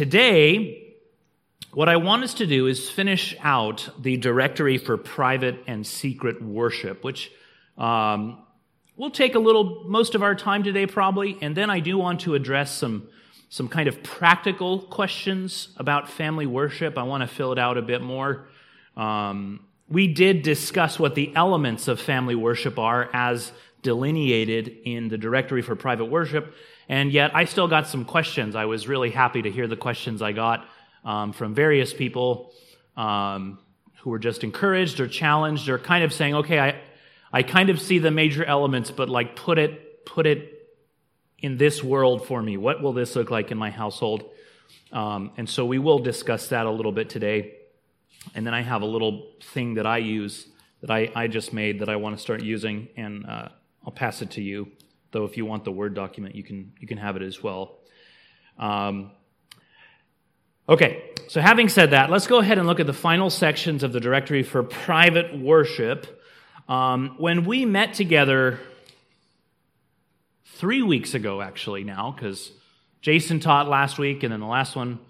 Today, what I want us to do is finish out the directory for private and secret worship, which um, will take a little, most of our time today probably, and then I do want to address some some kind of practical questions about family worship. I want to fill it out a bit more. Um, we did discuss what the elements of family worship are as delineated in the directory for private worship, and yet I still got some questions. I was really happy to hear the questions I got um, from various people um, who were just encouraged or challenged or kind of saying, okay, I, I kind of see the major elements, but like put it, put it in this world for me? What will this look like in my household? Um, and so we will discuss that a little bit today. And then I have a little thing that I use that I, I just made that I want to start using, and uh, I'll pass it to you. Though if you want the Word document, you can, you can have it as well. Um, okay, so having said that, let's go ahead and look at the final sections of the directory for private worship. Um, when we met together three weeks ago, actually, now, because Jason taught last week, and then the last one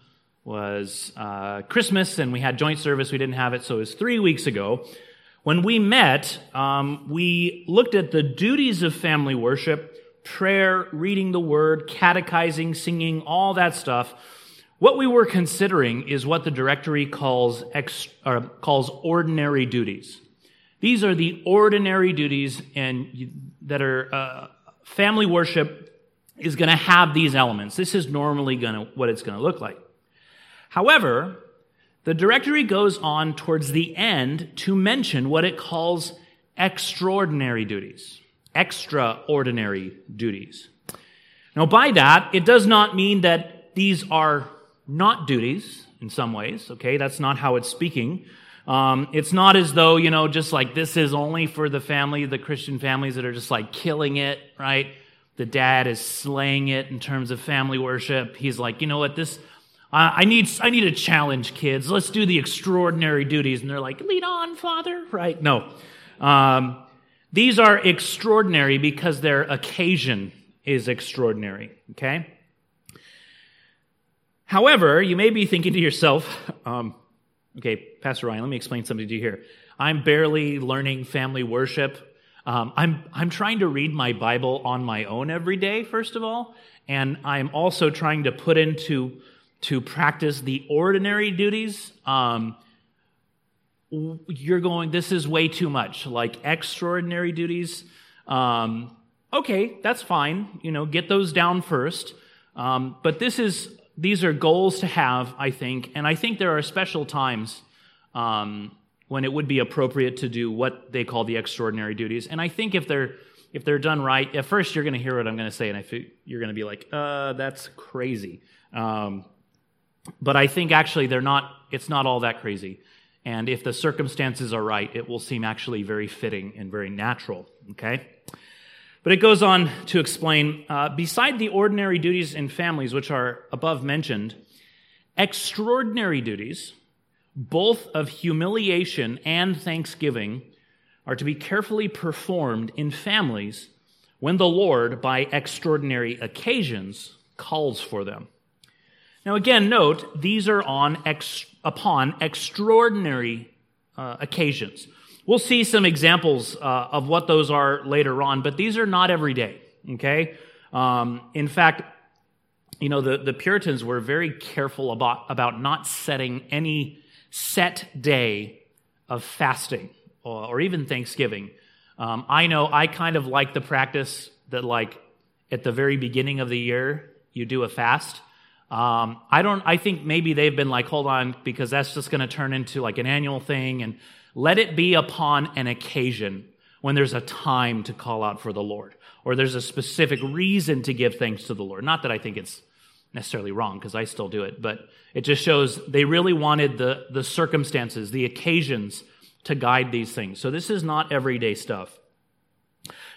was uh, Christmas, and we had joint service. We didn't have it, so it was three weeks ago. When we met, um, we looked at the duties of family worship prayer, reading the word, catechizing, singing, all that stuff. What we were considering is what the directory calls, ex, calls ordinary duties. These are the ordinary duties and that are uh, family worship is going to have these elements. This is normally going to what it's going to look like. However, the directory goes on towards the end to mention what it calls extraordinary duties. Extraordinary duties. Now, by that, it does not mean that these are not duties in some ways, okay? That's not how it's speaking. Um, it's not as though, you know, just like this is only for the family, the Christian families that are just like killing it, right? The dad is slaying it in terms of family worship. He's like, you know what, this, I need, I need to challenge kids. Let's do the extraordinary duties. And they're like, lead on, father, right? No. Um, these are extraordinary because their occasion is extraordinary, okay? However, you may be thinking to yourself, um, Okay, Pastor Ryan, let me explain something to you here. I'm barely learning family worship. Um, I'm, I'm trying to read my Bible on my own every day, first of all, and I'm also trying to put into to practice the ordinary duties. Um, you're going, this is way too much, like extraordinary duties. Um, okay, that's fine. You know, get those down first. Um, but this is these are goals to have, I think, and I think there are special times um, when it would be appropriate to do what they call the extraordinary duties. And I think if they're if they're done right, at first you're going to hear what I'm going to say, and I you're going to be like, "Uh, that's crazy." Um, but I think actually they're not. It's not all that crazy. And if the circumstances are right, it will seem actually very fitting and very natural. Okay. But it goes on to explain uh, beside the ordinary duties in families, which are above mentioned, extraordinary duties, both of humiliation and thanksgiving, are to be carefully performed in families when the Lord, by extraordinary occasions, calls for them. Now, again, note these are on ex- upon extraordinary uh, occasions. We'll see some examples uh, of what those are later on, but these are not every day, okay? Um, in fact, you know, the, the Puritans were very careful about, about not setting any set day of fasting or, or even Thanksgiving. Um, I know I kind of like the practice that, like, at the very beginning of the year, you do a fast. Um, I don't, I think maybe they've been like, hold on, because that's just going to turn into like an annual thing and let it be upon an occasion when there's a time to call out for the Lord or there's a specific reason to give thanks to the Lord. Not that I think it's necessarily wrong because I still do it, but it just shows they really wanted the, the circumstances, the occasions to guide these things. So this is not everyday stuff.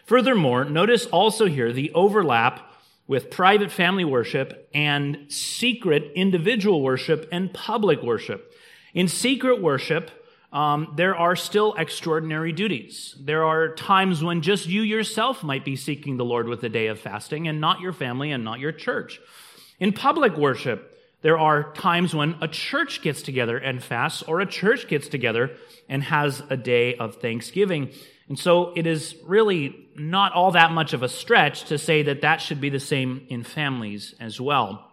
Furthermore, notice also here the overlap with private family worship and secret individual worship and public worship. In secret worship, um, there are still extraordinary duties. There are times when just you yourself might be seeking the Lord with a day of fasting and not your family and not your church. In public worship, there are times when a church gets together and fasts, or a church gets together and has a day of thanksgiving. And so it is really not all that much of a stretch to say that that should be the same in families as well.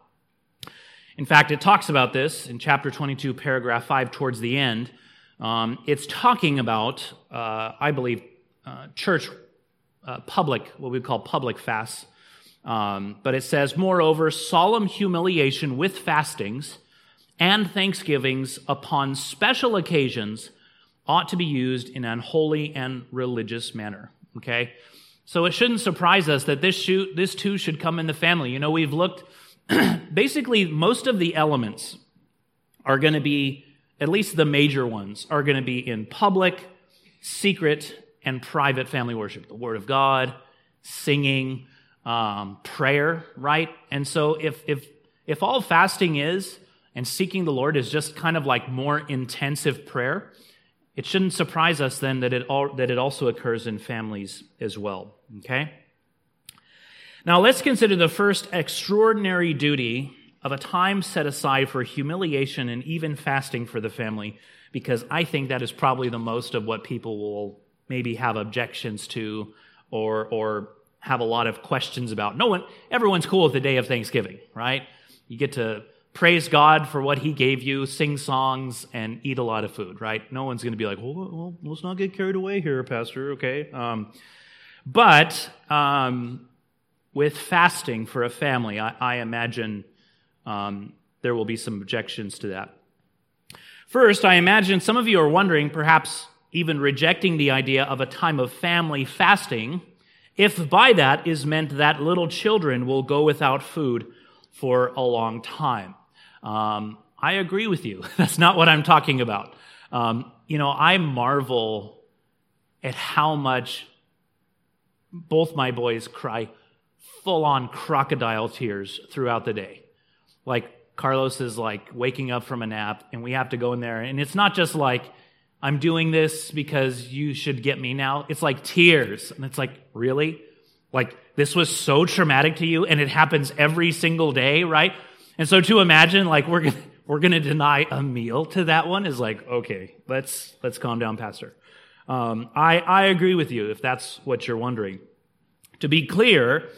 In fact, it talks about this in chapter 22, paragraph 5, towards the end. Um, it's talking about, uh, I believe, uh, church uh, public, what we call public fasts. Um, but it says, moreover, solemn humiliation with fastings and thanksgivings upon special occasions ought to be used in an holy and religious manner. Okay? So it shouldn't surprise us that this, shoot, this too should come in the family. You know, we've looked, basically, most of the elements are going to be, at least the major ones, are going to be in public, secret, and private family worship. The Word of God, singing, um, prayer, right? And so if, if, if all fasting is and seeking the Lord is just kind of like more intensive prayer, it shouldn't surprise us then that it, all, that it also occurs in families as well, okay? Now let's consider the first extraordinary duty of a time set aside for humiliation and even fasting for the family, because I think that is probably the most of what people will maybe have objections to or, or have a lot of questions about. No one, everyone's cool with the day of Thanksgiving, right? You get to praise God for what He gave you, sing songs, and eat a lot of food, right? No one's going to be like, well, well, let's not get carried away here, Pastor, okay? Um, but um, with fasting for a family, I, I imagine um, there will be some objections to that. First, I imagine some of you are wondering, perhaps even rejecting the idea of a time of family fasting if by that is meant that little children will go without food for a long time. Um, I agree with you. That's not what I'm talking about. Um, you know, I marvel at how much both my boys cry full on crocodile tears throughout the day. Like, Carlos is like waking up from a nap, and we have to go in there. And it's not just like, I'm doing this because you should get me now. It's like tears. And it's like, really? Like, this was so traumatic to you and it happens every single day, right? And so to imagine, like, we're gonna, we're gonna deny a meal to that one is like, okay, let's, let's calm down, Pastor. Um, I, I agree with you if that's what you're wondering. To be clear,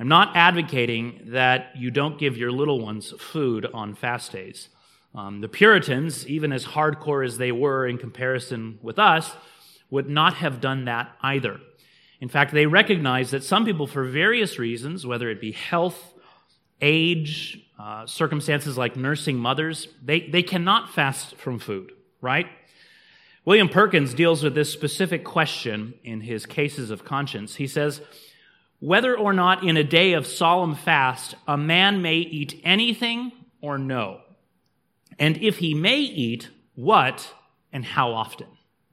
I'm not advocating that you don't give your little ones food on fast days. Um, the Puritans, even as hardcore as they were in comparison with us, would not have done that either. In fact, they recognized that some people, for various reasons, whether it be health, age, uh, circumstances like nursing mothers, they, they cannot fast from food, right? William Perkins deals with this specific question in his Cases of Conscience. He says, whether or not in a day of solemn fast a man may eat anything or no. And if he may eat, what and how often?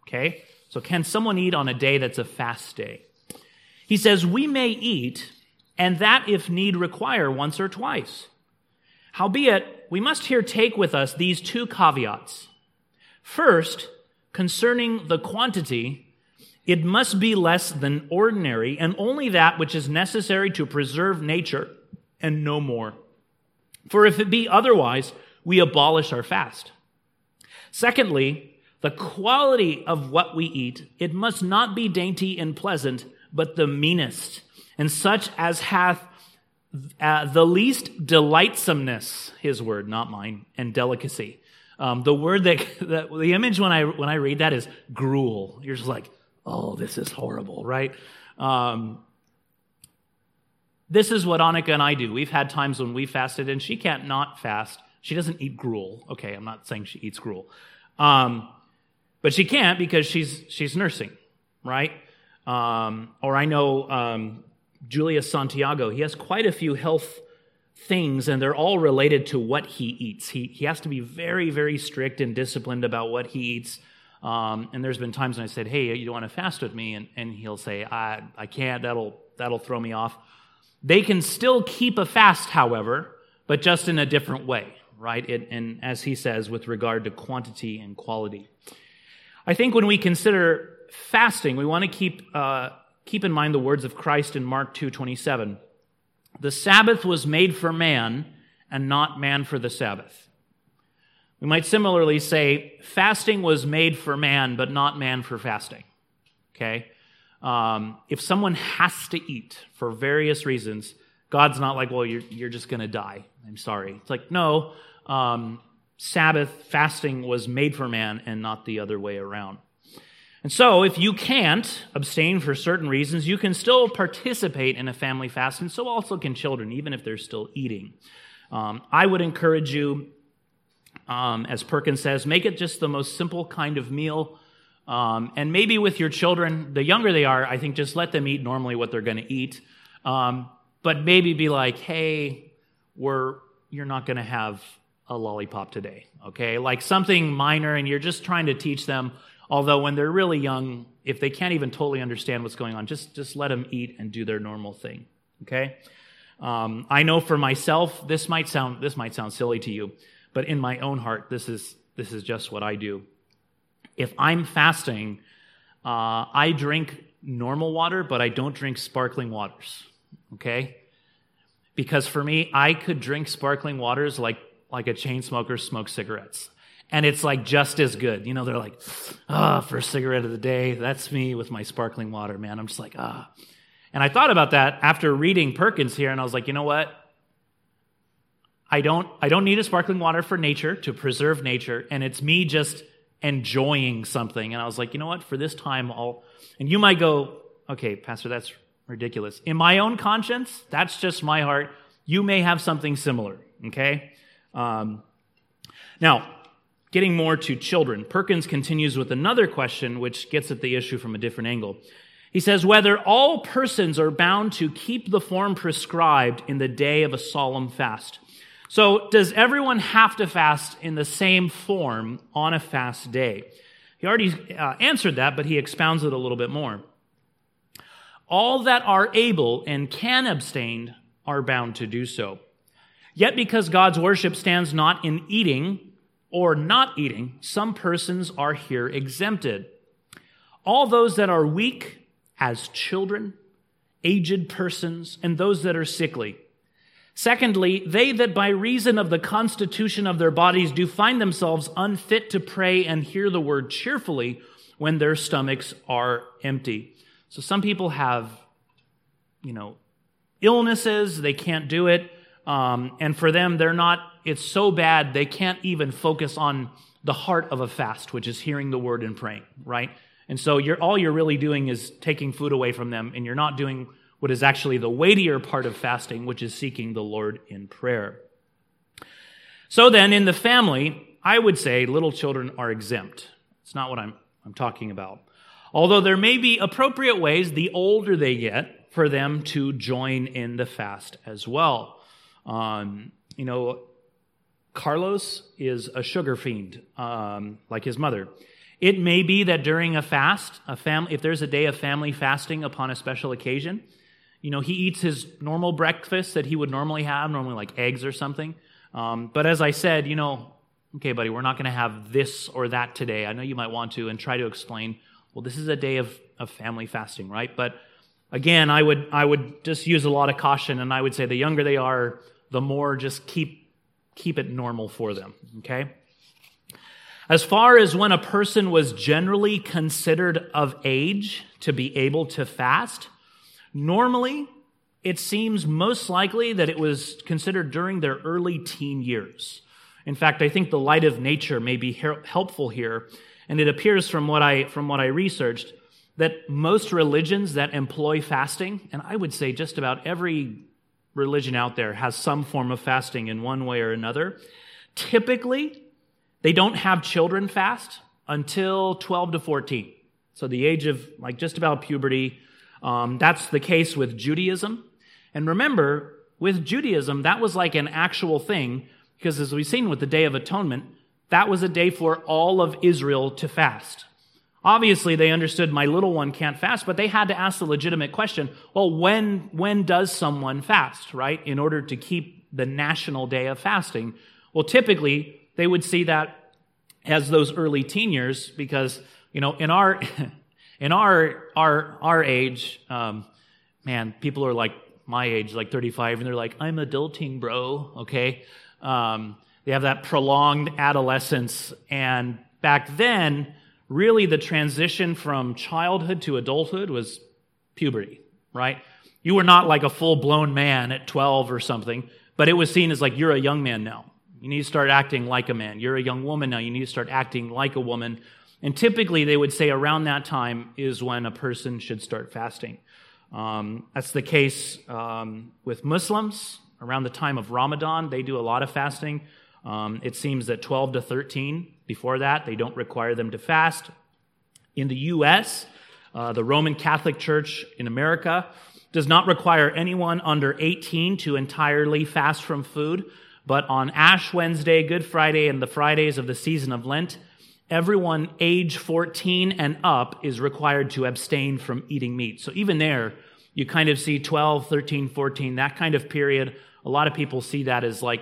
Okay? So can someone eat on a day that's a fast day? He says, We may eat, and that if need require once or twice. Howbeit, we must here take with us these two caveats. First, concerning the quantity, it must be less than ordinary, and only that which is necessary to preserve nature, and no more. For if it be otherwise, we abolish our fast. Secondly, the quality of what we eat, it must not be dainty and pleasant, but the meanest, and such as hath uh, the least delightsomeness, his word, not mine, and delicacy. Um, the word that, that, the image when I when I read that is gruel. You're just like, oh, this is horrible, right? Um, this is what Annika and I do. We've had times when we fasted, and she can't not fast. She doesn't eat gruel. Okay, I'm not saying she eats gruel, um, but she can't because she's she's nursing, right? Um, or I know um, Julius Santiago, he has quite a few health things, and they're all related to what he eats. He, he has to be very, very strict and disciplined about what he eats. Um, and there's been times when I said, "Hey, you don't want to fast with me?" And, and he'll say, "I I can't. That'll that'll throw me off." They can still keep a fast, however, but just in a different way, right? It, and as he says, with regard to quantity and quality. I think when we consider fasting, we want to keep, uh, keep in mind the words of Christ in Mark 2.27. The Sabbath was made for man, and not man for the Sabbath. We might similarly say fasting was made for man, but not man for fasting. Okay? Um, if someone has to eat for various reasons, God's not like, well, you're, you're just going to die. I'm sorry. It's like, no, um, Sabbath fasting was made for man and not the other way around. And so, if you can't abstain for certain reasons, you can still participate in a family fast, and so also can children, even if they're still eating. Um, I would encourage you, um, as Perkins says, make it just the most simple kind of meal. Um, and maybe with your children, the younger they are, I think just let them eat normally what they're going to eat. Um, but maybe be like, hey, we're, you're not going to have a lollipop today, okay? Like something minor, and you're just trying to teach them Although when they're really young, if they can't even totally understand what's going on, just, just let them eat and do their normal thing. Okay? Um, I know for myself, this might sound this might sound silly to you, but in my own heart, this is this is just what I do. If I'm fasting, uh, I drink normal water, but I don't drink sparkling waters. Okay? Because for me, I could drink sparkling waters like like a chain smoker smokes cigarettes and it's like just as good. You know, they're like, ah, oh, first cigarette of the day. That's me with my sparkling water, man. I'm just like, ah. And I thought about that after reading Perkins here, and I was like, you know what? I don't, I don't need a sparkling water for nature to preserve nature, and it's me just enjoying something. And I was like, you know what? For this time, I'll. And you might go, okay, Pastor, that's ridiculous. In my own conscience, that's just my heart. You may have something similar. Okay. Um, now, Getting more to children, Perkins continues with another question which gets at the issue from a different angle. He says, whether all persons are bound to keep the form prescribed in the day of a solemn fast. So, does everyone have to fast in the same form on a fast day? He already uh, answered that, but he expounds it a little bit more. All that are able and can abstain are bound to do so. Yet, because God's worship stands not in eating, or not eating, some persons are here exempted. All those that are weak as children, aged persons, and those that are sickly. Secondly, they that by reason of the constitution of their bodies do find themselves unfit to pray and hear the word cheerfully when their stomachs are empty. So some people have, you know, illnesses, they can't do it. Um, and for them, they're not, it's so bad they can't even focus on the heart of a fast, which is hearing the word and praying, right? And so you're, all you're really doing is taking food away from them, and you're not doing what is actually the weightier part of fasting, which is seeking the Lord in prayer. So then, in the family, I would say little children are exempt. It's not what I'm, I'm talking about. Although there may be appropriate ways, the older they get, for them to join in the fast as well. Um, you know, Carlos is a sugar fiend, um, like his mother. It may be that during a fast, a family, if there's a day of family fasting upon a special occasion, you know, he eats his normal breakfast that he would normally have, normally like eggs or something. Um, but as I said, you know, okay, buddy, we're not going to have this or that today. I know you might want to, and try to explain, well, this is a day of, of family fasting, right? But again, I would, I would just use a lot of caution, and I would say the younger they are, the more just keep, keep it normal for them, okay? As far as when a person was generally considered of age to be able to fast, normally it seems most likely that it was considered during their early teen years. In fact, I think the light of nature may be helpful here, and it appears from what I, from what I researched that most religions that employ fasting, and I would say just about every religion out there has some form of fasting in one way or another. Typically, they don't have children fast until 12 to 14. So the age of like just about puberty. Um, that's the case with Judaism. And remember, with Judaism, that was like an actual thing because as we've seen with the Day of Atonement, that was a day for all of Israel to fast. Obviously, they understood my little one can't fast, but they had to ask the legitimate question well, when, when does someone fast, right? In order to keep the national day of fasting. Well, typically, they would see that as those early teen years because, you know, in our, in our, our, our age, um, man, people are like my age, like 35, and they're like, I'm adulting, bro, okay? Um, they have that prolonged adolescence. And back then, really the transition from childhood to adulthood was puberty, right? You were not like a full blown man at 12 or something, but it was seen as like, you're a young man now. You need to start acting like a man. You're a young woman now. You need to start acting like a woman. And typically, they would say around that time is when a person should start fasting. Um, that's the case um, with Muslims. Around the time of Ramadan, they do a lot of fasting. Um, it seems that 12 to 13, before that, they don't require them to fast. In the U.S., uh, the Roman Catholic Church in America does not require anyone under 18 to entirely fast from food. But on Ash Wednesday, Good Friday, and the Fridays of the season of Lent, everyone age 14 and up is required to abstain from eating meat. So even there, you kind of see 12, 13, 14, that kind of period. A lot of people see that as like,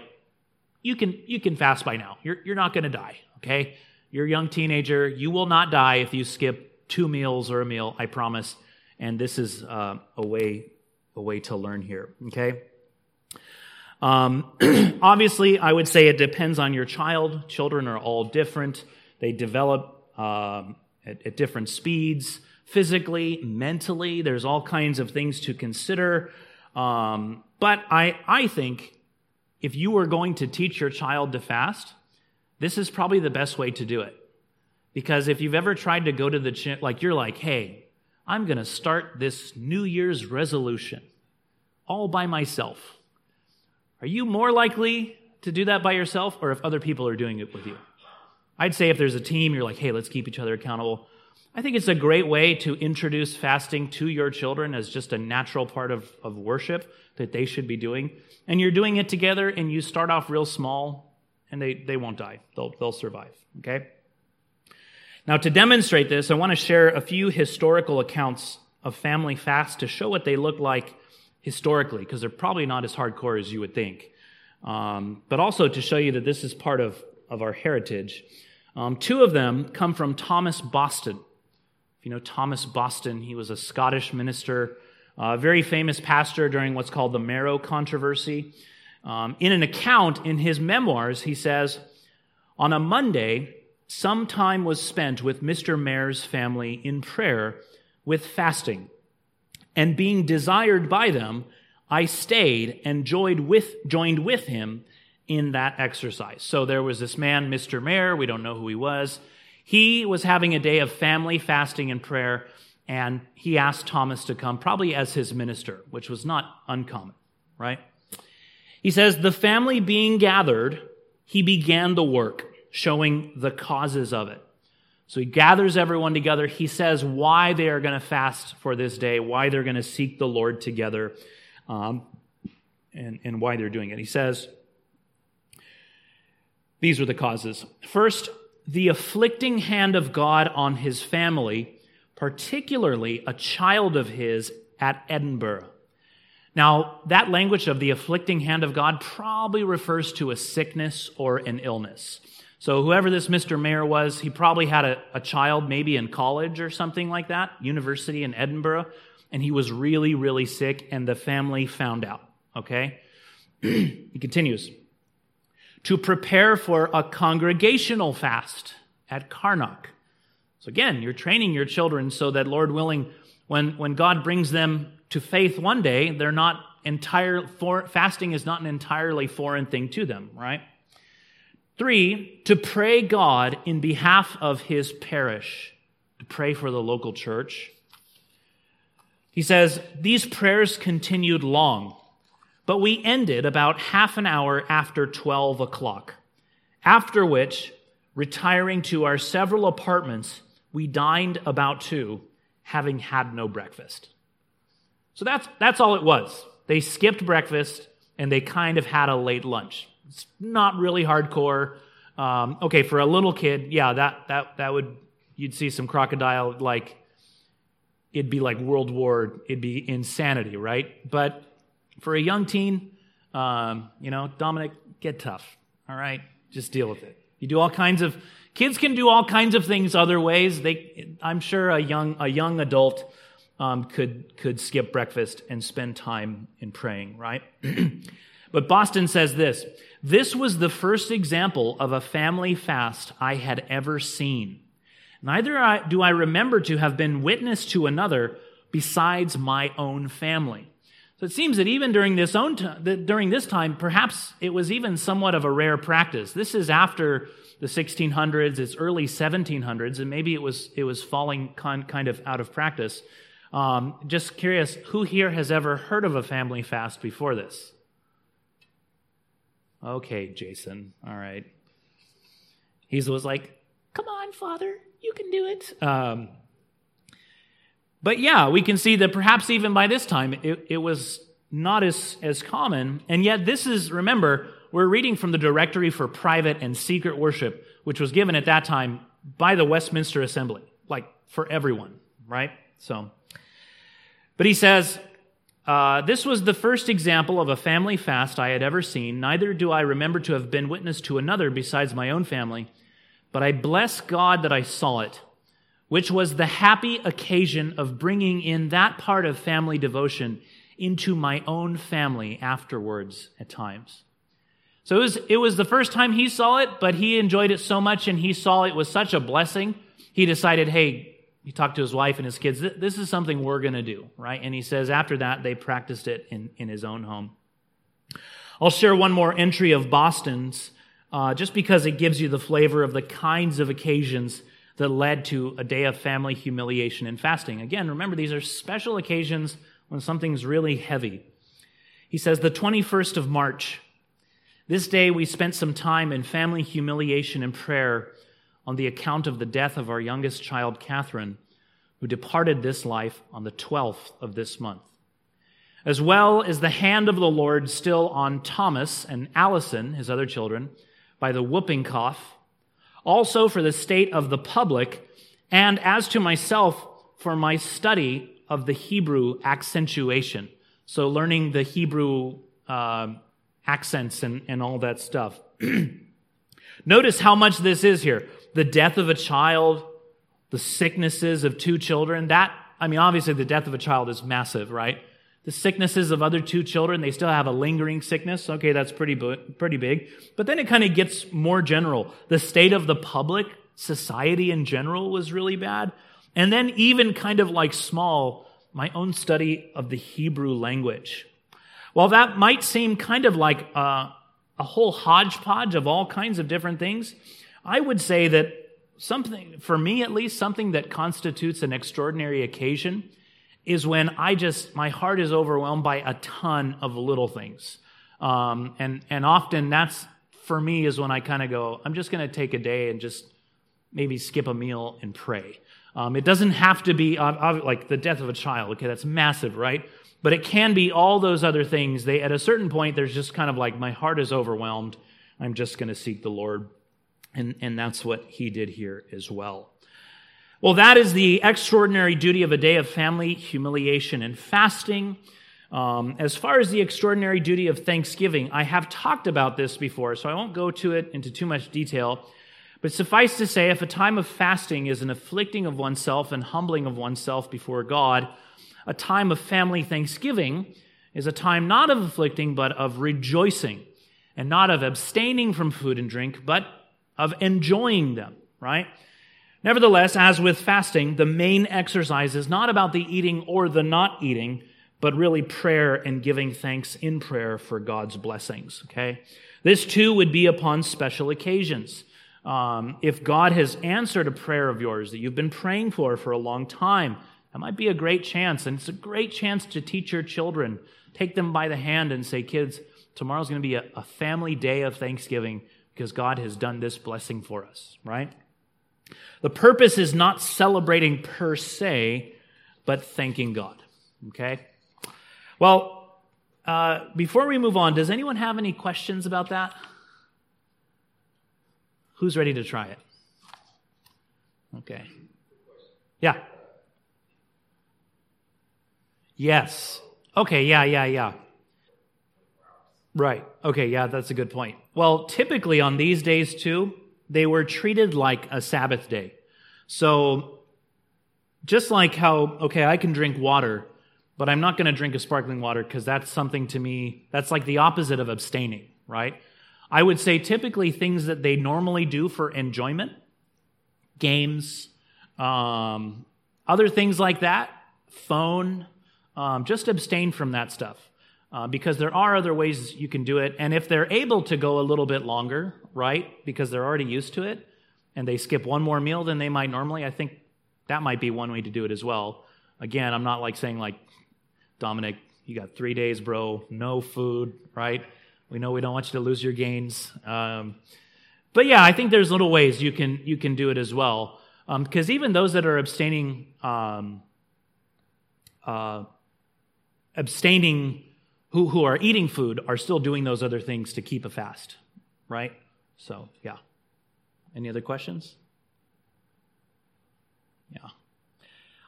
you can, you can fast by now. You're, you're not going to die, okay? You're a young teenager. You will not die if you skip two meals or a meal, I promise. And this is uh, a way, a way to learn here, okay? Um, obviously, I would say it depends on your child. Children are all different. They develop um, at, at different speeds, physically, mentally. There's all kinds of things to consider. Um, but I, I think if you were going to teach your child to fast, this is probably the best way to do it. Because if you've ever tried to go to the gym, like you're like, hey, I'm going to start this New Year's resolution all by myself. Are you more likely to do that by yourself or if other people are doing it with you? I'd say if there's a team, you're like, hey, let's keep each other accountable. I think it's a great way to introduce fasting to your children as just a natural part of, of worship that they should be doing. And you're doing it together and you start off real small and they, they won't die. They'll, they'll survive. Okay? Now, to demonstrate this, I want to share a few historical accounts of family fasts to show what they look like historically, because they're probably not as hardcore as you would think. Um, but also to show you that this is part of, of our heritage. Um, two of them come from Thomas Boston. If you know Thomas Boston, he was a Scottish minister, a very famous pastor during what's called the Marrow controversy. Um, in an account in his memoirs, he says, On a Monday, some time was spent with Mr. Mayor's family in prayer with fasting and being desired by them, I stayed and joined with, joined with him in that exercise. So there was this man, Mr. Mayor, we don't know who he was. He was having a day of family fasting and prayer, and he asked Thomas to come, probably as his minister, which was not uncommon, right? He says, The family being gathered, he began the work, showing the causes of it. So he gathers everyone together. He says why they are going to fast for this day, why they're going to seek the Lord together, um, and, and why they're doing it. He says, these are the causes. First, the afflicting hand of God on his family, particularly a child of his at Edinburgh. Now, that language of the afflicting hand of God probably refers to a sickness or an illness. So whoever this Mr. Mayor was, he probably had a, a child maybe in college or something like that, university in Edinburgh, and he was really, really sick, and the family found out. Okay? he continues. To prepare for a congregational fast at Carnock. So again, you're training your children so that, Lord willing, when, when God brings them to faith one day, they're not entire for, fasting is not an entirely foreign thing to them, right? Three, to pray God in behalf of his parish, to pray for the local church. He says, These prayers continued long, but we ended about half an hour after 12 o'clock, after which, retiring to our several apartments, we dined about two, having had no breakfast. So that's, that's all it was. They skipped breakfast and they kind of had a late lunch. It's not really hardcore. Um, okay, for a little kid, yeah, that that that would you'd see some crocodile like it'd be like World War, it'd be insanity, right? But for a young teen, um, you know, Dominic, get tough. All right, just deal with it. You do all kinds of kids can do all kinds of things other ways. They, I'm sure a young a young adult um, could, could skip breakfast and spend time in praying, right? but Boston says this This was the first example of a family fast I had ever seen. Neither do I remember to have been witness to another besides my own family. So it seems that even during this own t- during this time, perhaps it was even somewhat of a rare practice. This is after the 1600s, it's early 1700s, and maybe it was it was falling con- kind of out of practice. Um, just curious, who here has ever heard of a family fast before this? Okay, Jason. All right. He was like, "Come on, Father, you can do it." Um, but yeah, we can see that perhaps even by this time it, it was not as, as common. And yet, this is, remember, we're reading from the Directory for Private and Secret Worship, which was given at that time by the Westminster Assembly, like for everyone, right? So, but he says, uh, this was the first example of a family fast I had ever seen. Neither do I remember to have been witness to another besides my own family, but I bless God that I saw it which was the happy occasion of bringing in that part of family devotion into my own family afterwards at times. So it was, it was the first time he saw it, but he enjoyed it so much and he saw it was such a blessing. He decided, hey, he talked to his wife and his kids, this is something we're going to do, right? And he says after that, they practiced it in, in his own home. I'll share one more entry of Boston's, uh, just because it gives you the flavor of the kinds of occasions that led to a day of family humiliation and fasting. Again, remember, these are special occasions when something's really heavy. He says, the 21st of March, this day we spent some time in family humiliation and prayer on the account of the death of our youngest child, Catherine, who departed this life on the 12th of this month. As well as the hand of the Lord still on Thomas and Allison, his other children, by the whooping cough also for the state of the public, and as to myself, for my study of the Hebrew accentuation. So, learning the Hebrew uh, accents and, and all that stuff. Notice how much this is here the death of a child, the sicknesses of two children. That, I mean, obviously, the death of a child is massive, right? The sicknesses of other two children, they still have a lingering sickness. Okay, that's pretty, pretty big. But then it kind of gets more general. The state of the public, society in general was really bad. And then even kind of like small, my own study of the Hebrew language. While that might seem kind of like a, a whole hodgepodge of all kinds of different things, I would say that something, for me at least, something that constitutes an extraordinary occasion is when I just, my heart is overwhelmed by a ton of little things. Um, and, and often that's, for me, is when I kind of go, I'm just going to take a day and just maybe skip a meal and pray. Um, it doesn't have to be uh, like the death of a child. Okay, that's massive, right? But it can be all those other things. They, at a certain point, there's just kind of like, my heart is overwhelmed. I'm just going to seek the Lord. And, and that's what he did here as well. Well, that is the extraordinary duty of a day of family humiliation and fasting. Um, as far as the extraordinary duty of thanksgiving, I have talked about this before, so I won't go to it into too much detail. But suffice to say, if a time of fasting is an afflicting of oneself and humbling of oneself before God, a time of family thanksgiving is a time not of afflicting, but of rejoicing, and not of abstaining from food and drink, but of enjoying them, right? Nevertheless, as with fasting, the main exercise is not about the eating or the not eating, but really prayer and giving thanks in prayer for God's blessings. Okay? This too would be upon special occasions. Um, if God has answered a prayer of yours that you've been praying for for a long time, that might be a great chance. And it's a great chance to teach your children. Take them by the hand and say, kids, tomorrow's going to be a, a family day of Thanksgiving because God has done this blessing for us, right? The purpose is not celebrating per se, but thanking God. Okay? Well, uh, before we move on, does anyone have any questions about that? Who's ready to try it? Okay. Yeah. Yes. Okay, yeah, yeah, yeah. Right. Okay, yeah, that's a good point. Well, typically on these days too, they were treated like a Sabbath day. So just like how, okay, I can drink water, but I'm not going to drink a sparkling water because that's something to me, that's like the opposite of abstaining, right? I would say typically things that they normally do for enjoyment, games, um, other things like that, phone, um, just abstain from that stuff. Uh, because there are other ways you can do it. And if they're able to go a little bit longer, right, because they're already used to it, and they skip one more meal than they might normally, I think that might be one way to do it as well. Again, I'm not like saying, like, Dominic, you got three days, bro, no food, right? We know we don't want you to lose your gains. Um, but yeah, I think there's little ways you can you can do it as well. Because um, even those that are abstaining, um, uh, abstaining who, who are eating food are still doing those other things to keep a fast, right? So, yeah. Any other questions? Yeah.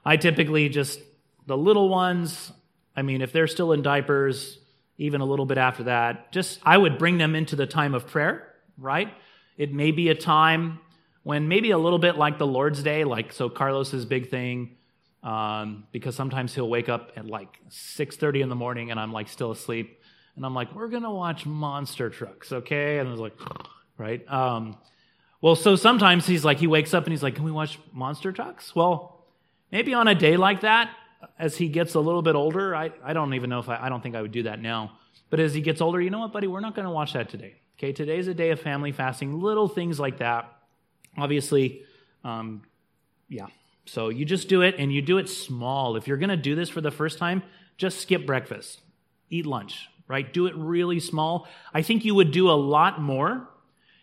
I typically just, the little ones, I mean, if they're still in diapers, even a little bit after that, just, I would bring them into the time of prayer, right? It may be a time when maybe a little bit like the Lord's Day, like, so Carlos's big thing, um, because sometimes he'll wake up at like 6.30 in the morning and i'm like still asleep. And i'm like we're going to watch monster trucks okay? And was like right? Um, well so sometimes he's like he wakes up and he's like can we watch monster trucks? Well maybe on a day like that as he gets a little bit older i, I don't even know if I, I don't think i would do that now. But as he gets older you know what buddy? We're not going to watch that today okay? Today's a day of family fasting little things like that. Obviously um, yeah so you just do it and you do it small. If you're going to do this for the first time, just skip breakfast, eat lunch, right? Do it really small. I think you would do a lot more.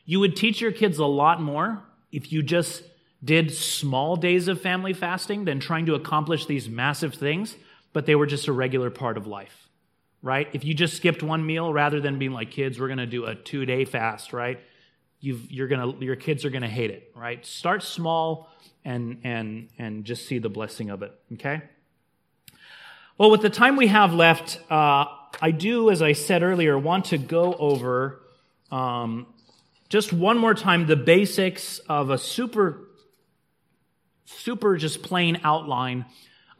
You would teach your kids a lot more if you just did small days of family fasting than trying to accomplish these massive things, but they were just a regular part of life, right? If you just skipped one meal rather than being like, kids, we're going to do a two day fast, right? You are gonna, your kids are going to hate it, right? Start small and, and, and just see the blessing of it, okay? Well, with the time we have left, uh, I do, as I said earlier, want to go over um, just one more time the basics of a super, super just plain outline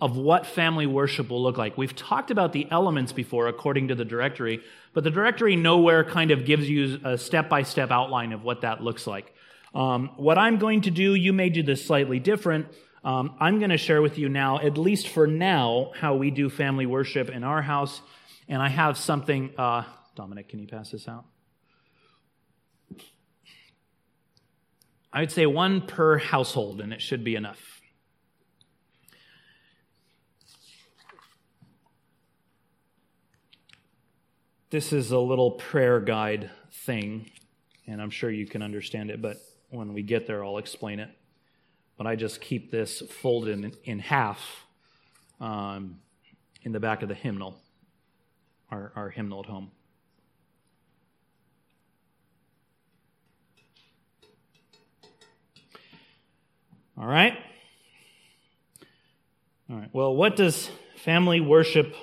of what family worship will look like. We've talked about the elements before according to the directory, but the directory nowhere kind of gives you a step by step outline of what that looks like. Um, what I'm going to do, you may do this slightly different. Um, I'm going to share with you now, at least for now, how we do family worship in our house. And I have something. Uh, Dominic, can you pass this out? I would say one per household, and it should be enough. This is a little prayer guide thing, and I'm sure you can understand it, but when we get there, I'll explain it. But I just keep this folded in, in half um, in the back of the hymnal, our, our hymnal at home. All right? All right. Well, what does family worship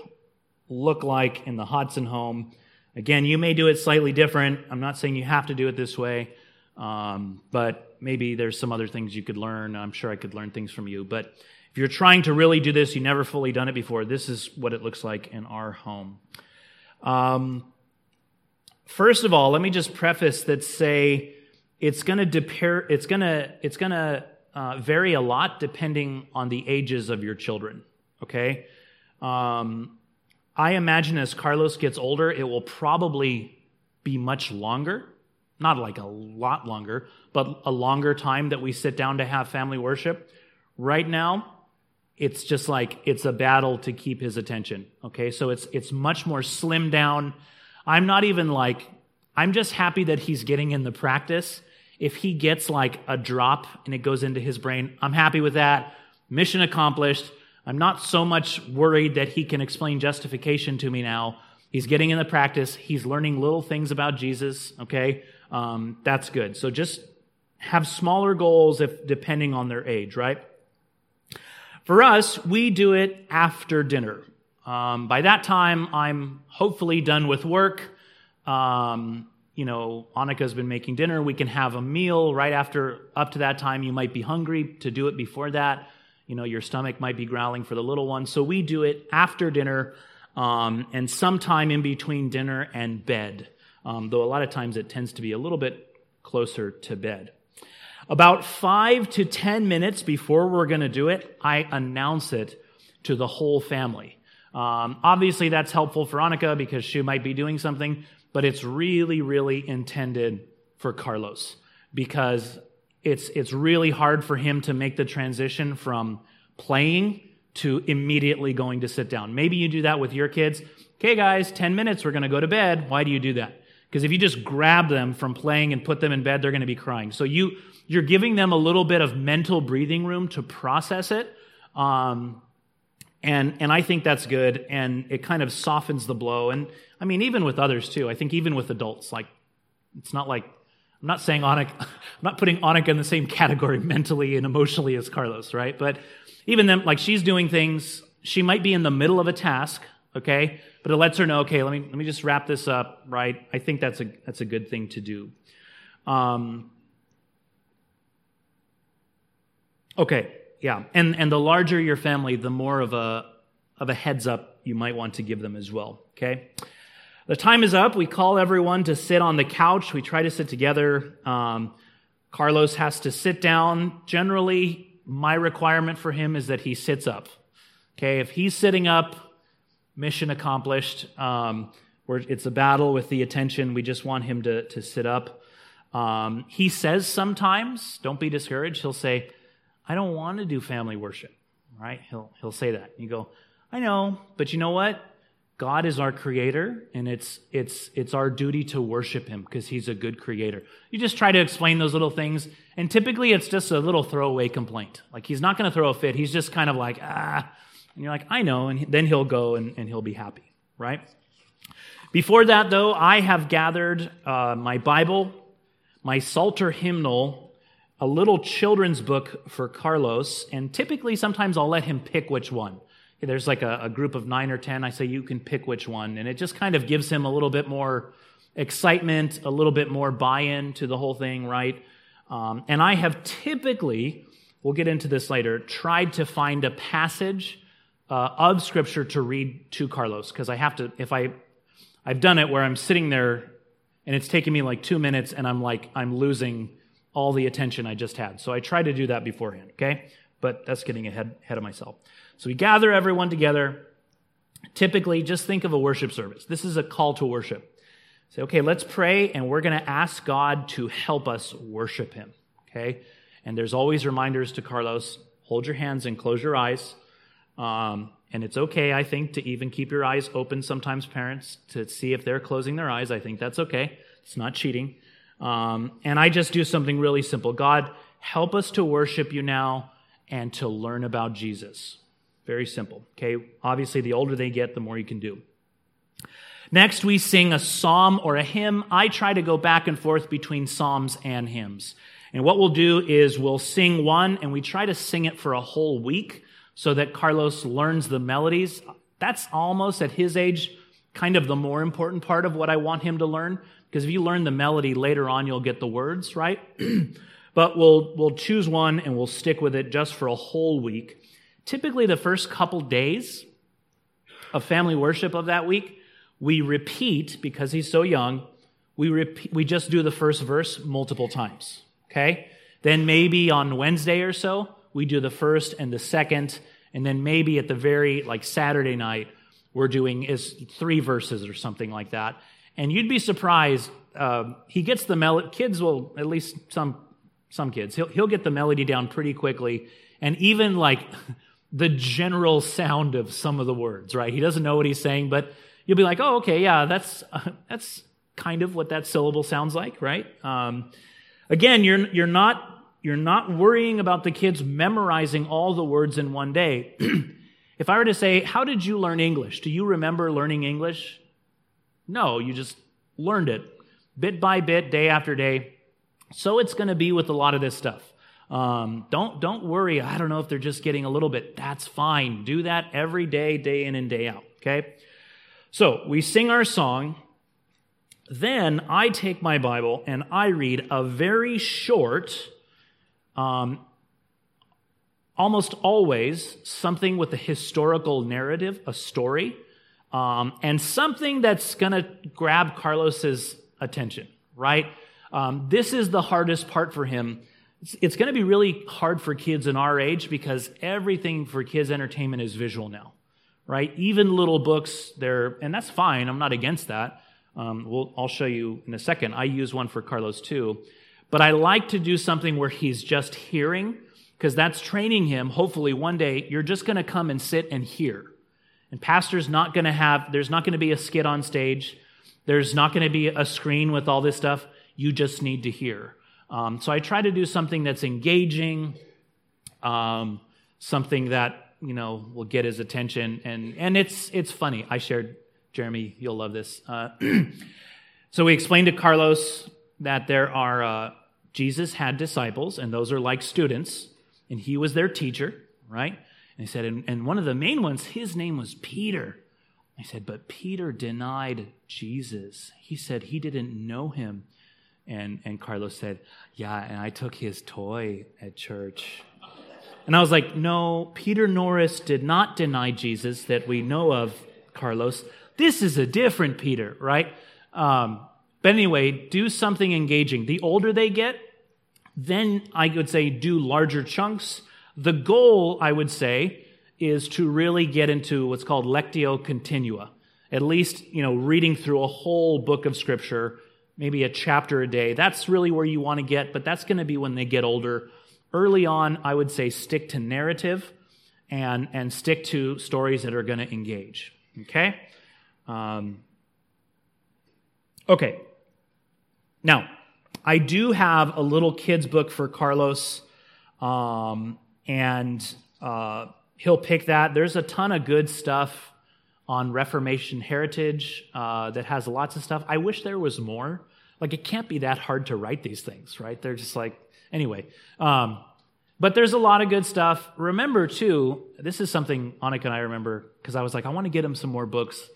look like in the Hodson home? Again, you may do it slightly different. I'm not saying you have to do it this way. Um, but maybe there's some other things you could learn. I'm sure I could learn things from you. But if you're trying to really do this, you never fully done it before, this is what it looks like in our home. Um, first of all, let me just preface that say it's going to it's going to it's going to uh, vary a lot depending on the ages of your children. Okay. Um, I imagine as Carlos gets older, it will probably be much longer not like a lot longer, but a longer time that we sit down to have family worship. Right now, it's just like it's a battle to keep his attention. Okay, so it's it's much more slimmed down. I'm not even like I'm just happy that he's getting in the practice. If he gets like a drop and it goes into his brain, I'm happy with that. Mission accomplished. I'm not so much worried that he can explain justification to me now. He's getting in the practice. He's learning little things about Jesus, okay? um, that's good. So just have smaller goals if depending on their age, right? For us, we do it after dinner. Um, by that time, I'm hopefully done with work. Um, you know, Annika's been making dinner. We can have a meal right after, up to that time. You might be hungry to do it before that. You know, your stomach might be growling for the little one. So we do it after dinner um, and sometime in between dinner and bed, um, though a lot of times it tends to be a little bit closer to bed. About five to 10 minutes before we're going to do it, I announce it to the whole family. Um, obviously, that's helpful for Annika because she might be doing something, but it's really, really intended for Carlos because it's, it's really hard for him to make the transition from playing to immediately going to sit down. Maybe you do that with your kids. Okay, guys, 10 minutes, we're going to go to bed. Why do you do that? Because if you just grab them from playing and put them in bed, they're going to be crying. So you, you're giving them a little bit of mental breathing room to process it. Um, and, and I think that's good. And it kind of softens the blow. And I mean, even with others too. I think even with adults, like, it's not like, I'm not saying Annika, I'm not putting Annika in the same category mentally and emotionally as Carlos, right? But even then, like she's doing things, she might be in the middle of a task, okay? But it lets her know, okay, let me, let me just wrap this up, right? I think that's a, that's a good thing to do. Um, okay, yeah. And, and the larger your family, the more of a, of a heads up you might want to give them as well, okay? The time is up. We call everyone to sit on the couch. We try to sit together. Um, Carlos has to sit down. Generally, my requirement for him is that he sits up. Okay, if he's sitting up, mission accomplished. Um, it's a battle with the attention, we just want him to, to sit up. Um, he says sometimes, don't be discouraged, he'll say, I don't want to do family worship, right? He'll, he'll say that. You go, I know, but you know what? God is our creator, and it's, it's, it's our duty to worship him because he's a good creator. You just try to explain those little things, and typically it's just a little throwaway complaint. Like he's not going to throw a fit. He's just kind of like, ah. And you're like, I know. And then he'll go and, and he'll be happy, right? Before that, though, I have gathered uh, my Bible, my Psalter hymnal, a little children's book for Carlos, and typically sometimes I'll let him pick which one there's like a, a, group of nine or ten. I say you can pick which one. And it just kind of gives him a little bit more excitement, a little bit more buy in to the whole thing, right? Um, and I have typically, we'll get into this later, tried to find a passage uh, of scripture to read to Carlos because I have to, if I, I've done it where I'm sitting there and it's taken me like two minutes and I'm like, I'm losing all the attention I just had. So I try to do that beforehand, okay? But that's getting ahead, ahead of myself. So we gather everyone together. Typically, just think of a worship service. This is a call to worship. Say, okay, let's pray, and we're going to ask God to help us worship Him. Okay? And there's always reminders to Carlos hold your hands and close your eyes. Um, and it's okay, I think, to even keep your eyes open sometimes, parents, to see if they're closing their eyes. I think that's okay. It's not cheating. Um, and I just do something really simple God, help us to worship you now and to learn about Jesus. Very simple. Okay. Obviously, the older they get, the more you can do. Next, we sing a psalm or a hymn. I try to go back and forth between psalms and hymns. And what we'll do is we'll sing one and we try to sing it for a whole week so that Carlos learns the melodies. That's almost at his age kind of the more important part of what I want him to learn. Because if you learn the melody later on, you'll get the words, right? but we'll, we'll choose one and we'll stick with it just for a whole week. Typically, the first couple days of family worship of that week, we repeat, because he's so young, we, repeat, we just do the first verse multiple times. Okay? Then maybe on Wednesday or so, we do the first and the second. And then maybe at the very, like Saturday night, we're doing is three verses or something like that. And you'd be surprised. Uh, he gets the melody. Kids will, at least some some kids, he'll he'll get the melody down pretty quickly. And even like the general sound of some of the words, right? He doesn't know what he's saying, but you'll be like, oh, okay, yeah, that's, uh, that's kind of what that syllable sounds like, right? Um, again, you're, you're not, you're not worrying about the kids memorizing all the words in one day. if I were to say, how did you learn English? Do you remember learning English? No, you just learned it bit by bit, day after day. So it's going to be with a lot of this stuff. Um, don't don't worry. I don't know if they're just getting a little bit. That's fine. Do that every day, day in and day out. Okay. So we sing our song. Then I take my Bible and I read a very short, um, almost always something with a historical narrative, a story, um, and something that's going to grab Carlos's attention, right? Um, this is the hardest part for him. It's, going to be really hard for kids in our age because everything for kids' entertainment is visual now, right? Even little books, they're, and that's fine. I'm not against that. Um, we'll, I'll show you in a second. I use one for Carlos too. But I like to do something where he's just hearing because that's training him. Hopefully, one day you're just going to come and sit and hear. And pastor's not going to have, there's not going to be a skit on stage. There's not going to be a screen with all this stuff. You just need to hear. Um, so I try to do something that's engaging, um, something that you know will get his attention, and and it's it's funny. I shared, Jeremy, you'll love this. Uh, so we explained to Carlos that there are uh, Jesus had disciples, and those are like students, and he was their teacher, right? And he said, and, and one of the main ones, his name was Peter. I said, but Peter denied Jesus. He said he didn't know him. And, and Carlos said, Yeah, and I took his toy at church. And I was like, No, Peter Norris did not deny Jesus that we know of, Carlos. This is a different Peter, right? Um, but anyway, do something engaging. The older they get, then I would say do larger chunks. The goal, I would say, is to really get into what's called lectio continua. At least, you know, reading through a whole book of scripture maybe a chapter a day. That's really where you want to get, but that's going to be when they get older. Early on, I would say stick to narrative and, and stick to stories that are going to engage. Okay? Um, okay. Now, I do have a little kid's book for Carlos, um, and uh, he'll pick that. There's a ton of good stuff on Reformation heritage uh, that has lots of stuff. I wish there was more. Like, it can't be that hard to write these things, right? They're just like, anyway. Um, but there's a lot of good stuff. Remember, too, this is something Annika and I remember because I was like, I want to get him some more books.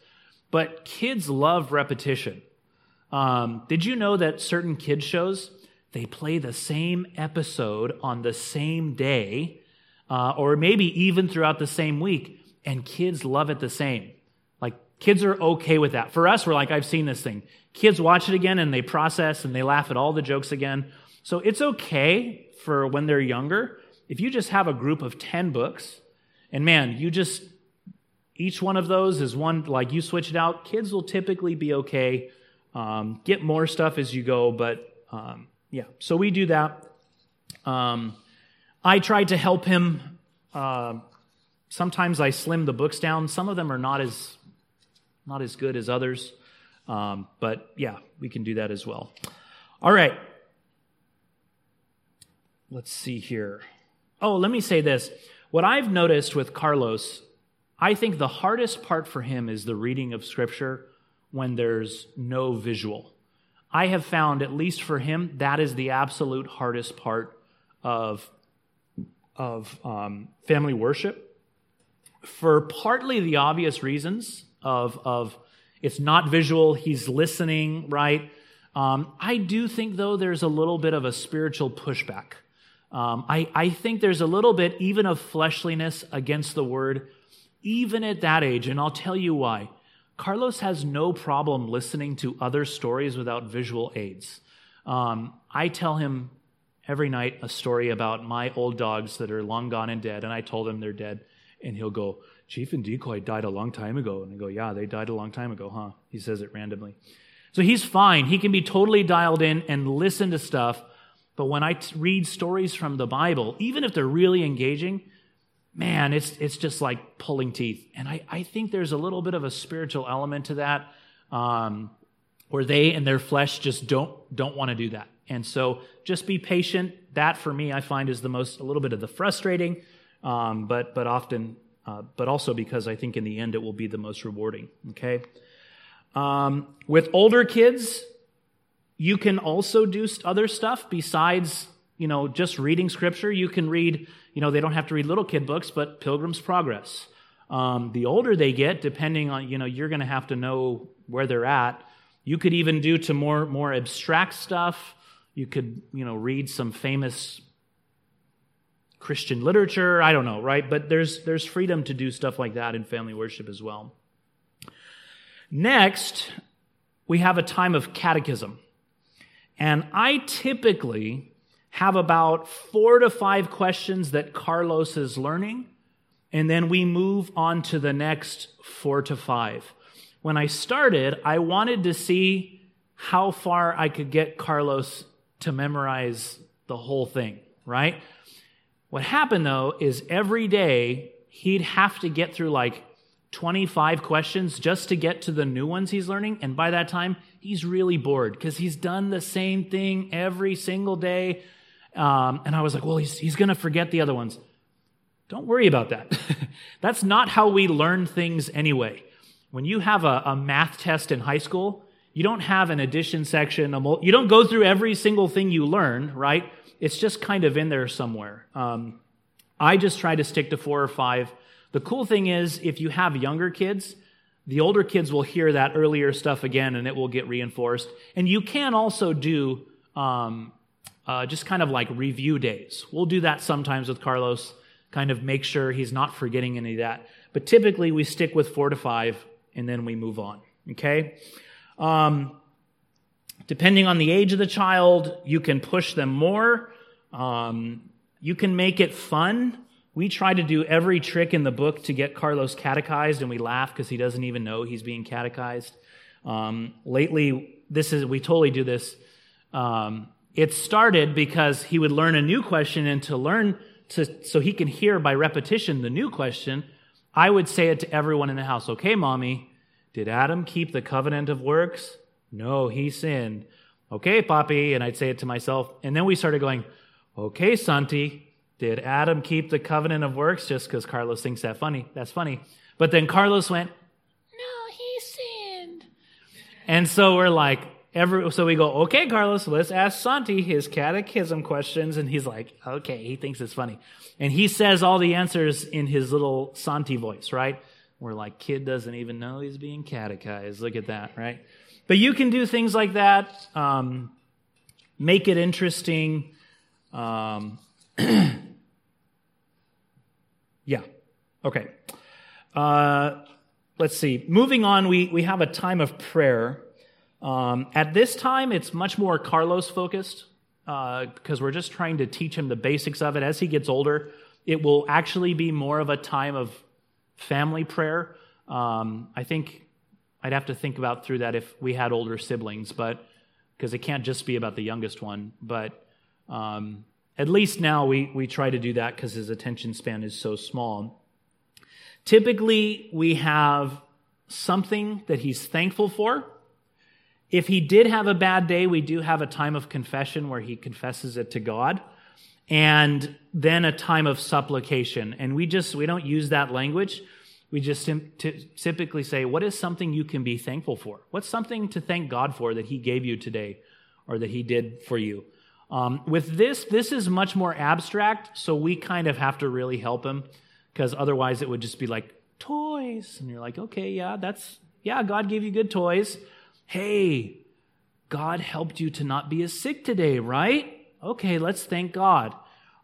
But kids love repetition. Um, did you know that certain kids shows they play the same episode on the same day, uh, or maybe even throughout the same week, and kids love it the same? Kids are okay with that. For us, we're like, I've seen this thing. Kids watch it again and they process and they laugh at all the jokes again. So it's okay for when they're younger. If you just have a group of 10 books, and man, you just, each one of those is one, like you switch it out, kids will typically be okay. Um, get more stuff as you go, but um, yeah, so we do that. Um, I tried to help him. Uh, sometimes I slim the books down. Some of them are not as not as good as others. Um, but yeah, we can do that as well. All right. Let's see here. Oh, let me say this. What I've noticed with Carlos, I think the hardest part for him is the reading of Scripture when there's no visual. I have found, at least for him, that is the absolute hardest part of, of um, family worship. For partly the obvious reasons of, of it's not visual. He's listening, right? Um, I do think, though, there's a little bit of a spiritual pushback. Um, I, I think there's a little bit even of fleshliness against the word, even at that age. And I'll tell you why. Carlos has no problem listening to other stories without visual aids. Um, I tell him every night a story about my old dogs that are long gone and dead, and I told him they're dead. And he'll go, Chief and Decoy died a long time ago. And I go, Yeah, they died a long time ago, huh? He says it randomly. So he's fine. He can be totally dialed in and listen to stuff. But when I t- read stories from the Bible, even if they're really engaging, man, it's, it's just like pulling teeth. And I, I think there's a little bit of a spiritual element to that um, where they and their flesh just don't, don't want to do that. And so just be patient. That for me, I find is the most, a little bit of the frustrating, um, but, but often uh, but also because I think in the end it will be the most rewarding. Okay? Um, with older kids, you can also do other stuff besides, you know, just reading scripture. You can read, you know, they don't have to read little kid books, but Pilgrim's Progress. Um, the older they get, depending on, you know, you're going to have to know where they're at. You could even do to more more abstract stuff. You could, you know, read some famous Christian literature. I don't know, right? But there's, there's freedom to do stuff like that in family worship as well. Next, we have a time of catechism. And I typically have about four to five questions that Carlos is learning, and then we move on to the next four to five. When I started, I wanted to see how far I could get Carlos to memorize the whole thing, right? What happened though is every day he'd have to get through like 25 questions just to get to the new ones he's learning. And by that time, he's really bored because he's done the same thing every single day. Um, and I was like, well, he's, he's going to forget the other ones. Don't worry about that. That's not how we learn things anyway. When you have a, a, math test in high school, you don't have an addition section. Mul- you don't go through every single thing you learn, right? It's just kind of in there somewhere. Um, I just try to stick to four or five. The cool thing is, if you have younger kids, the older kids will hear that earlier stuff again and it will get reinforced. And you can also do um, uh, just kind of like review days. We'll do that sometimes with Carlos, kind of make sure he's not forgetting any of that. But typically we stick with four to five and then we move on. Okay? Um, depending on the age of the child, you can push them more. Um, you can make it fun. We try to do every trick in the book to get Carlos catechized, and we laugh because he doesn't even know he's being catechized. Um, lately, this is we totally do this. Um, it started because he would learn a new question, and to learn to so he can hear by repetition the new question, I would say it to everyone in the house. Okay, mommy, did Adam keep the covenant of works? No, he sinned. Okay, Poppy, and I'd say it to myself, and then we started going. Okay, Santi, did Adam keep the covenant of works just because Carlos thinks that funny? That's funny. But then Carlos went, No, he sinned. And so we're like, every so we go, okay, Carlos, let's ask Santi his catechism questions. And he's like, okay, he thinks it's funny. And he says all the answers in his little Santi voice, right? We're like, kid doesn't even know he's being catechized. Look at that, right? But you can do things like that. Um, make it interesting. Um, yeah. Okay. Uh, let's see. Moving on, we, we have a time of prayer. Um, at this time, it's much more Carlos focused uh, because we're just trying to teach him the basics of it. As he gets older, it will actually be more of a time of family prayer. Um, I think I'd have to think about through that if we had older siblings, but because it can't just be about the youngest one. But um, at least now we, we try to do that because his attention span is so small. Typically, we have something that he's thankful for. If he did have a bad day, we do have a time of confession where he confesses it to God and then a time of supplication. And we just, we don't use that language. We just typically say, what is something you can be thankful for? What's something to thank God for that he gave you today or that he did for you? Um, with this, this is much more abstract, so we kind of have to really help him because otherwise it would just be like toys. And you're like, okay, yeah, that's, yeah, God gave you good toys. Hey, God helped you to not be as sick today, right? Okay, let's thank God.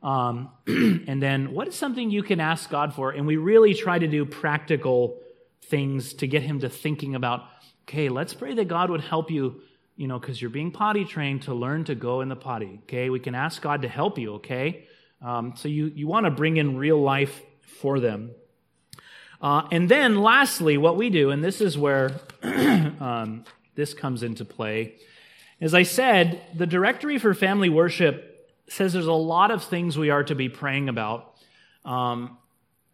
Um, and then what is something you can ask God for? And we really try to do practical things to get him to thinking about, okay, let's pray that God would help you you know, because you're being potty trained to learn to go in the potty, okay? We can ask God to help you, okay? Um, so you, you want to bring in real life for them. Uh, and then lastly, what we do, and this is where um, this comes into play, as I said, the directory for family worship says there's a lot of things we are to be praying about. Um,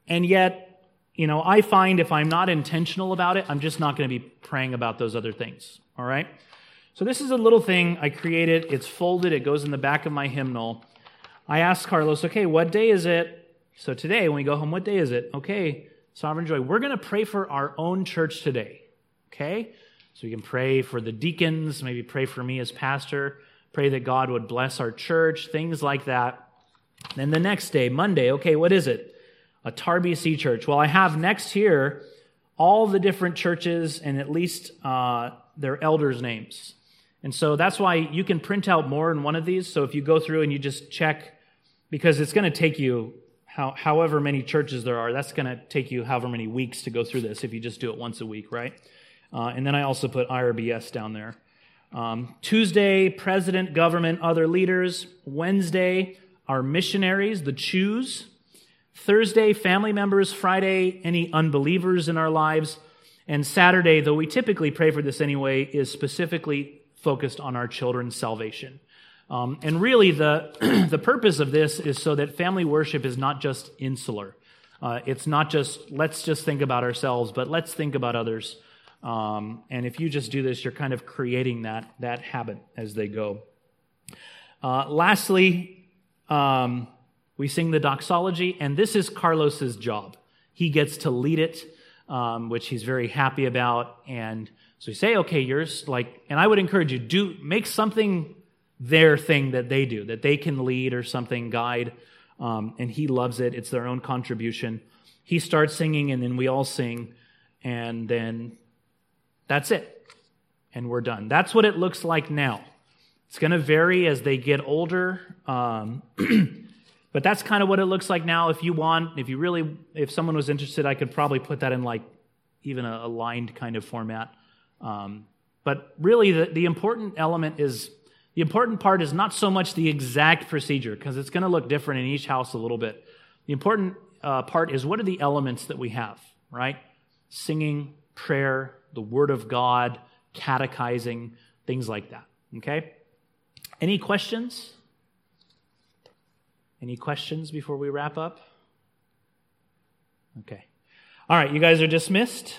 and yet, you know, I find if I'm not intentional about it, I'm just not going to be praying about those other things. All right? So this is a little thing I created. It's folded. It goes in the back of my hymnal. I asked Carlos, okay, what day is it? So today, when we go home, what day is it? Okay, Sovereign Joy, we're going to pray for our own church today. Okay? So we can pray for the deacons, maybe pray for me as pastor, pray that God would bless our church, things like that. Then the next day, Monday, okay, what is it? A Tarbc church. Well, I have next here all the different churches and at least uh, their elders' names. And so that's why you can print out more in one of these. So if you go through and you just check because it's going to take you how, however many churches there are, that's going to take you however many weeks to go through this if you just do it once a week, right? Uh, and then I also put IRBS down there. Um, Tuesday, president, government, other leaders. Wednesday, our missionaries, the choose. Thursday, family members. Friday, any unbelievers in our lives. And Saturday, though we typically pray for this anyway, is specifically focused on our children's salvation. Um, and really, the, the purpose of this is so that family worship is not just insular. Uh, it's not just, let's just think about ourselves, but let's think about others. Um, and if you just do this, you're kind of creating that, that habit as they go. Uh, lastly, um, we sing the doxology, and this is Carlos's job. He gets to lead it, um, which he's very happy about. And so you say, okay, yours, like, and I would encourage you, do make something their thing that they do, that they can lead or something, guide. Um, and he loves it. It's their own contribution. He starts singing, and then we all sing, and then that's it. And we're done. That's what it looks like now. It's going to vary as they get older. Um, but that's kind of what it looks like now. If you want, if you really, if someone was interested, I could probably put that in like even a, aligned kind of format. Um, but really, the, the important element is the important part is not so much the exact procedure, because it's going to look different in each house a little bit. The important uh, part is what are the elements that we have, right? Singing, prayer, the Word of God, catechizing, things like that. Okay? Any questions? Any questions before we wrap up? Okay. All right, you guys are dismissed.